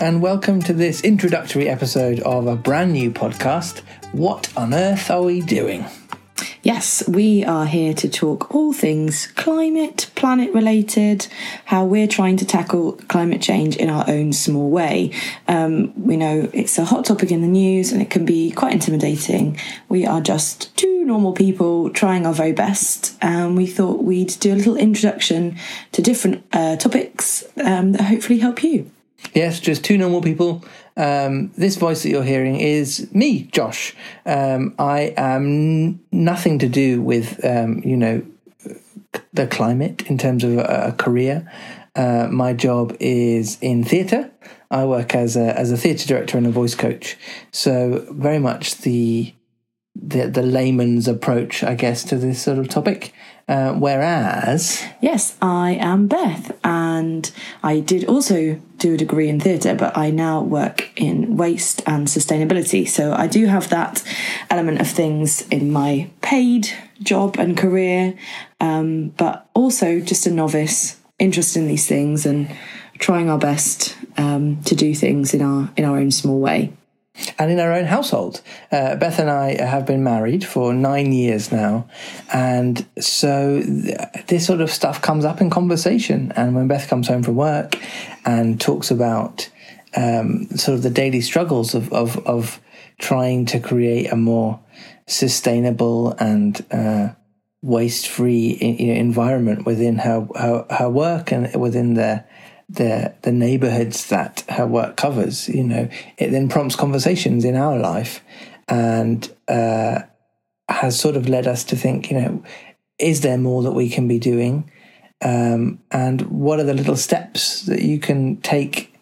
and welcome to this introductory episode of a brand new podcast. What on earth are we doing? Yes, we are here to talk all things climate, planet related, how we're trying to tackle climate change in our own small way. Um, we know it's a hot topic in the news and it can be quite intimidating. We are just two normal people trying our very best, and we thought we'd do a little introduction to different uh, topics um, that hopefully help you. Yes, just two normal people. Um, this voice that you're hearing is me, Josh. Um, I am n- nothing to do with, um, you know, the climate in terms of a, a career. Uh, my job is in theatre. I work as a as a theatre director and a voice coach. So very much the the the layman's approach, I guess, to this sort of topic. Uh, whereas, Yes, I am Beth, and I did also do a degree in theatre, but I now work in waste and sustainability. So I do have that element of things in my paid job and career, um, but also just a novice, interested in these things and trying our best um, to do things in our in our own small way. And in our own household. Uh, Beth and I have been married for nine years now, and so th- this sort of stuff comes up in conversation. And when Beth comes home from work and talks about um, sort of the daily struggles of, of, of trying to create a more sustainable and uh, waste-free you know, environment within her, her her work and within the the the neighborhoods that her work covers you know it then prompts conversations in our life and uh, has sort of led us to think you know is there more that we can be doing? Um, and what are the little steps that you can take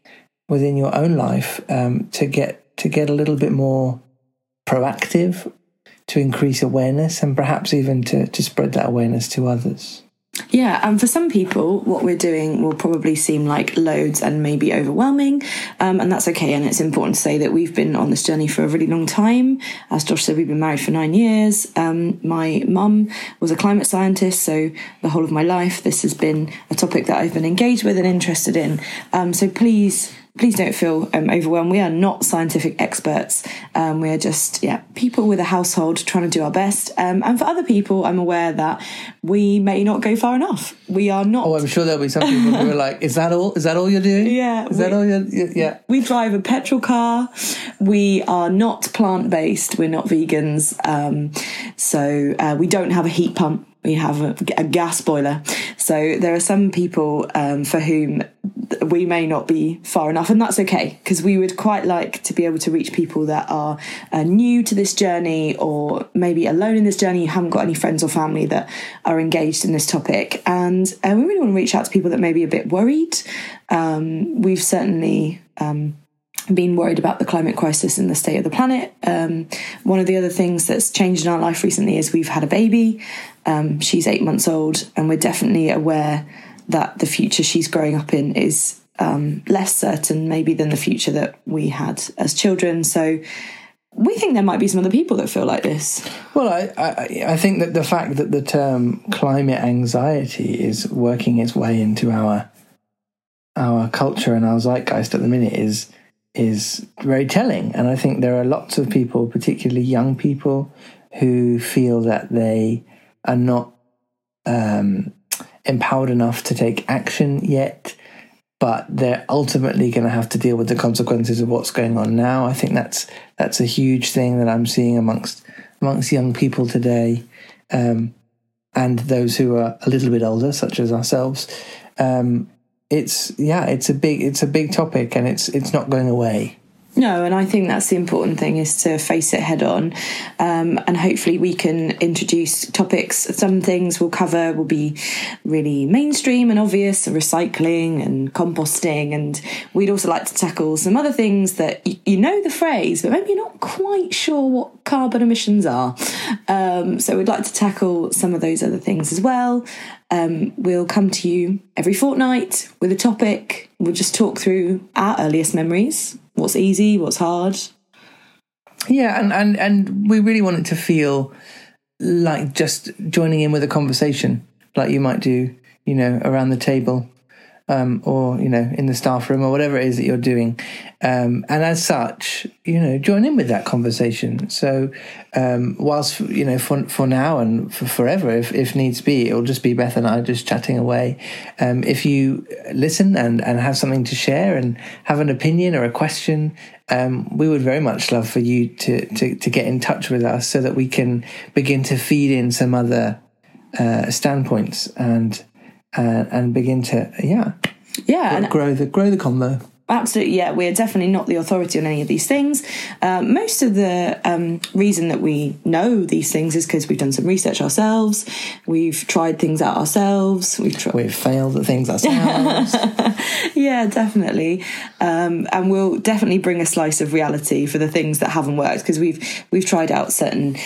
within your own life um, to get to get a little bit more proactive to increase awareness and perhaps even to, to spread that awareness to others Yeah, and for some people, what we're doing will probably seem like loads and maybe overwhelming, um, and that's okay. And it's important to say that we've been on this journey for a really long time. As Josh said, we've been married for nine years. Um, my mum was a climate scientist, so the whole of my life, this has been a topic that I've been engaged with and interested in. Um, so please. Please don't feel um, overwhelmed. We are not scientific experts. Um, we are just, yeah, people with a household trying to do our best. Um, and for other people, I'm aware that we may not go far enough. We are not Oh, I'm sure there'll be some people who are like, "Is that all? Is that all you're doing? Yeah, Is that all you're? Yeah." we drive a petrol car. We are not plant based. We're not vegans. Um, so uh, we don't have a heat pump. We have a, a gas boiler. So there are some people um, for whom we may not be far enough, and that's okay because we would quite like to be able to reach people that are uh, new to this journey or maybe alone in this journey. You haven't got any friends or family that are engaged in this topic, and uh, we really want to reach out to people that may be a bit worried. Um, we've certainly um, been worried about the climate crisis and the state of the planet. Um, one of the other things that's changed in our life recently is we've had a baby. Um, she's eight months old, and we're definitely aware that the future she's growing up in is um, less certain, maybe, than the future that we had as children. So we think there might be some other people that feel like this. Well, I, I I think that the fact that the term climate anxiety is working its way into our our culture and our zeitgeist at the minute is is very telling. And I think there are lots of people, particularly young people, who feel that they are not um, empowered enough to take action yet, but they're ultimately going to have to deal with the consequences of what's going on now. I think that's that's a huge thing that I'm seeing amongst amongst young people today, um, and those who are a little bit older, such as ourselves. Um, it's yeah, it's a big it's a big topic, and it's it's not going away. No, and I think that's the important thing is to face it head on. Um, and hopefully, we can introduce topics. Some things we'll cover will be really mainstream and obvious, recycling and composting. And we'd also like to tackle some other things that y- you know the phrase, but maybe you're not quite sure what carbon emissions are. Um, so, we'd like to tackle some of those other things as well. Um, we'll come to you every fortnight with a topic. We'll just talk through our earliest memories what's easy, what's hard. Yeah, and, and, and we really want it to feel like just joining in with a conversation, like you might do, you know, around the table um, or you know in the staff room or whatever it is that you're doing. Um, and as such you know join in with that conversation. So um, whilst you know for, for now and for forever if, if needs be it'll just be beth and i just chatting away. Um, if you listen and, and have something to share and have an opinion or a question um, we would very much love for you to, to, to get in touch with us so that we can begin to feed in some other uh, standpoints and uh, and begin to yeah Yeah, and grow the grow the combo. Absolutely, yeah. We're definitely not the authority on any of these things. Um, most of the um, reason that we know these things is because we've done some research ourselves. We've tried things out ourselves. We've tried. We've failed at things ourselves. Yeah, definitely. Um, and we'll definitely bring a slice of reality for the things that haven't worked because we've we've tried out certain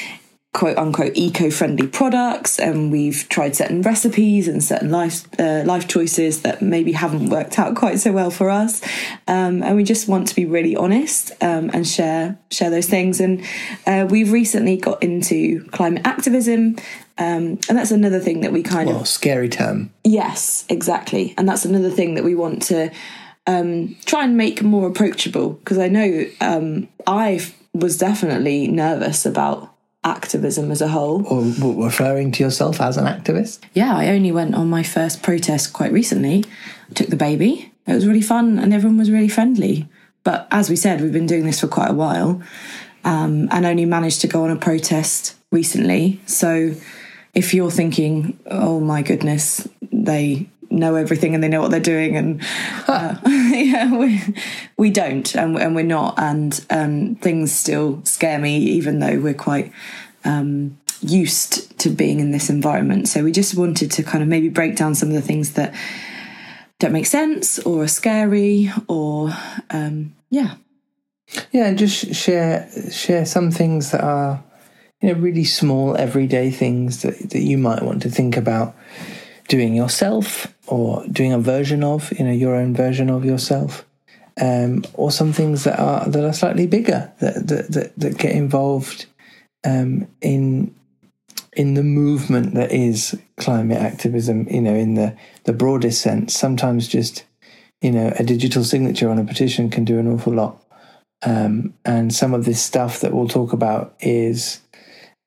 quote unquote eco-friendly products and we've tried certain recipes and certain life uh, life choices that maybe haven't worked out quite so well for us um, and we just want to be really honest um, and share share those things and uh, we've recently got into climate activism um, and that's another thing that we kind of oh, scary term. Yes, exactly. And that's another thing that we want to um, try and make more approachable because I know um, I was definitely nervous about activism as a whole. Or referring to yourself as an activist. Yeah, I only went on my first protest quite recently. I took the baby. It was really fun and everyone was really friendly. But as we said, we've been doing this for quite a while um, and only managed to go on a protest recently. So if you're thinking, oh my goodness, they know everything and they know what they're doing, and uh, yeah, we, we don't, and, and we're not, and um, things still scare me, even though we're quite um, used to being in this environment. So we just wanted to kind of maybe break down some of the things that don't make sense or are scary, or um, yeah, Yeah, and just share share some things that are you know really small everyday things that, that you might want to think about doing yourself or doing a version of, you know, your own version of yourself. Um, or some things that are that are slightly bigger that that, that, that get involved um, in in the movement that is climate activism, you know, in the, the broadest sense, sometimes just, you know, a digital signature on a petition can do an awful lot. Um, and some of this stuff that we'll talk about is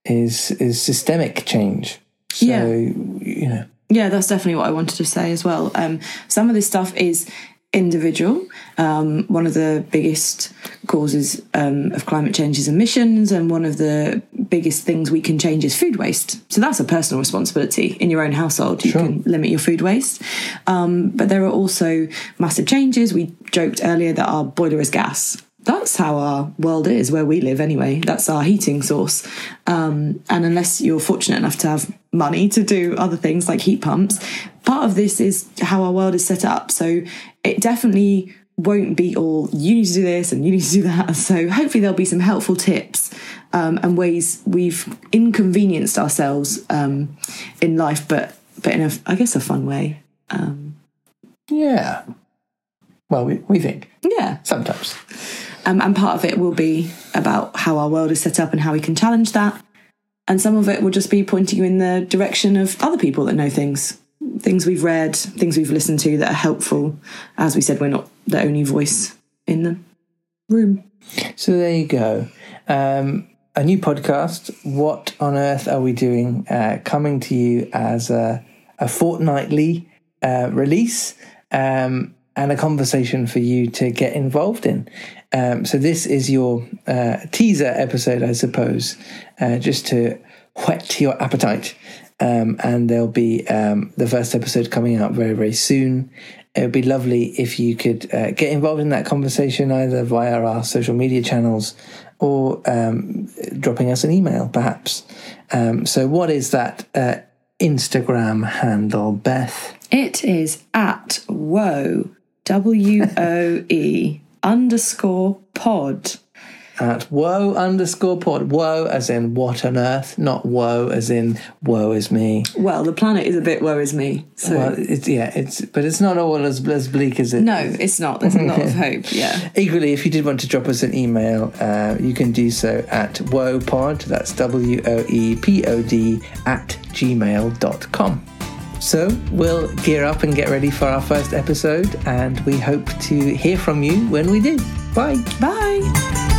is is systemic change. So Yeah. you know, Yeah, that's definitely what I wanted to say as well. Um, some of this stuff is individual. Um, one of the biggest causes um, of climate change is emissions, and one of the biggest things we can change is food waste. So that's a personal responsibility in your own household. You Sure. can limit your food waste. Um, but there are also massive changes. We joked earlier that our boiler is gas. That's how our world is, where we live anyway. That's our heating source. Um, and unless you're fortunate enough to have money to do other things like heat pumps, part of this is how our world is set up. So it definitely won't be all you need to do this and you need to do that. So hopefully there'll be some helpful tips um, and ways we've inconvenienced ourselves um, in life, but but in a I guess a fun way. Um, yeah. Well, we, we think yeah, sometimes. Um, and part of it will be about how our world is set up and how we can challenge that. And some of it will just be pointing you in the direction of other people that know things, things we've read, things we've listened to that are helpful. As we said, we're not the only voice in the room. So there you go. Um, a new podcast. What on earth are we doing? Uh, coming to you as a, a fortnightly uh, release um, and a conversation for you to get involved in. Um, so this is your uh, teaser episode, I suppose, uh, just to whet your appetite. Um, and there'll be um, the first episode coming out very, very soon. It would be lovely if you could uh, get involved in that conversation either via our social media channels or um, dropping us an email, perhaps. Um, so, what is that uh, Instagram handle, Beth? It is at woe, W O E underscore pod. At woe underscore pod. Woe as in what on earth, not woe as in woe is me. Well, the planet is a bit woe is me. So Well, it's yeah, it's but it's not all as, as bleak as it. no, it's not. There's a lot of hope. Yeah. Equally, if you did want to drop us an email, uh, you can do so at woepod, that's W O E P O D, at gmail.com. So we'll gear up and get ready for our first episode, and we hope to hear from you when we do. Bye. Bye.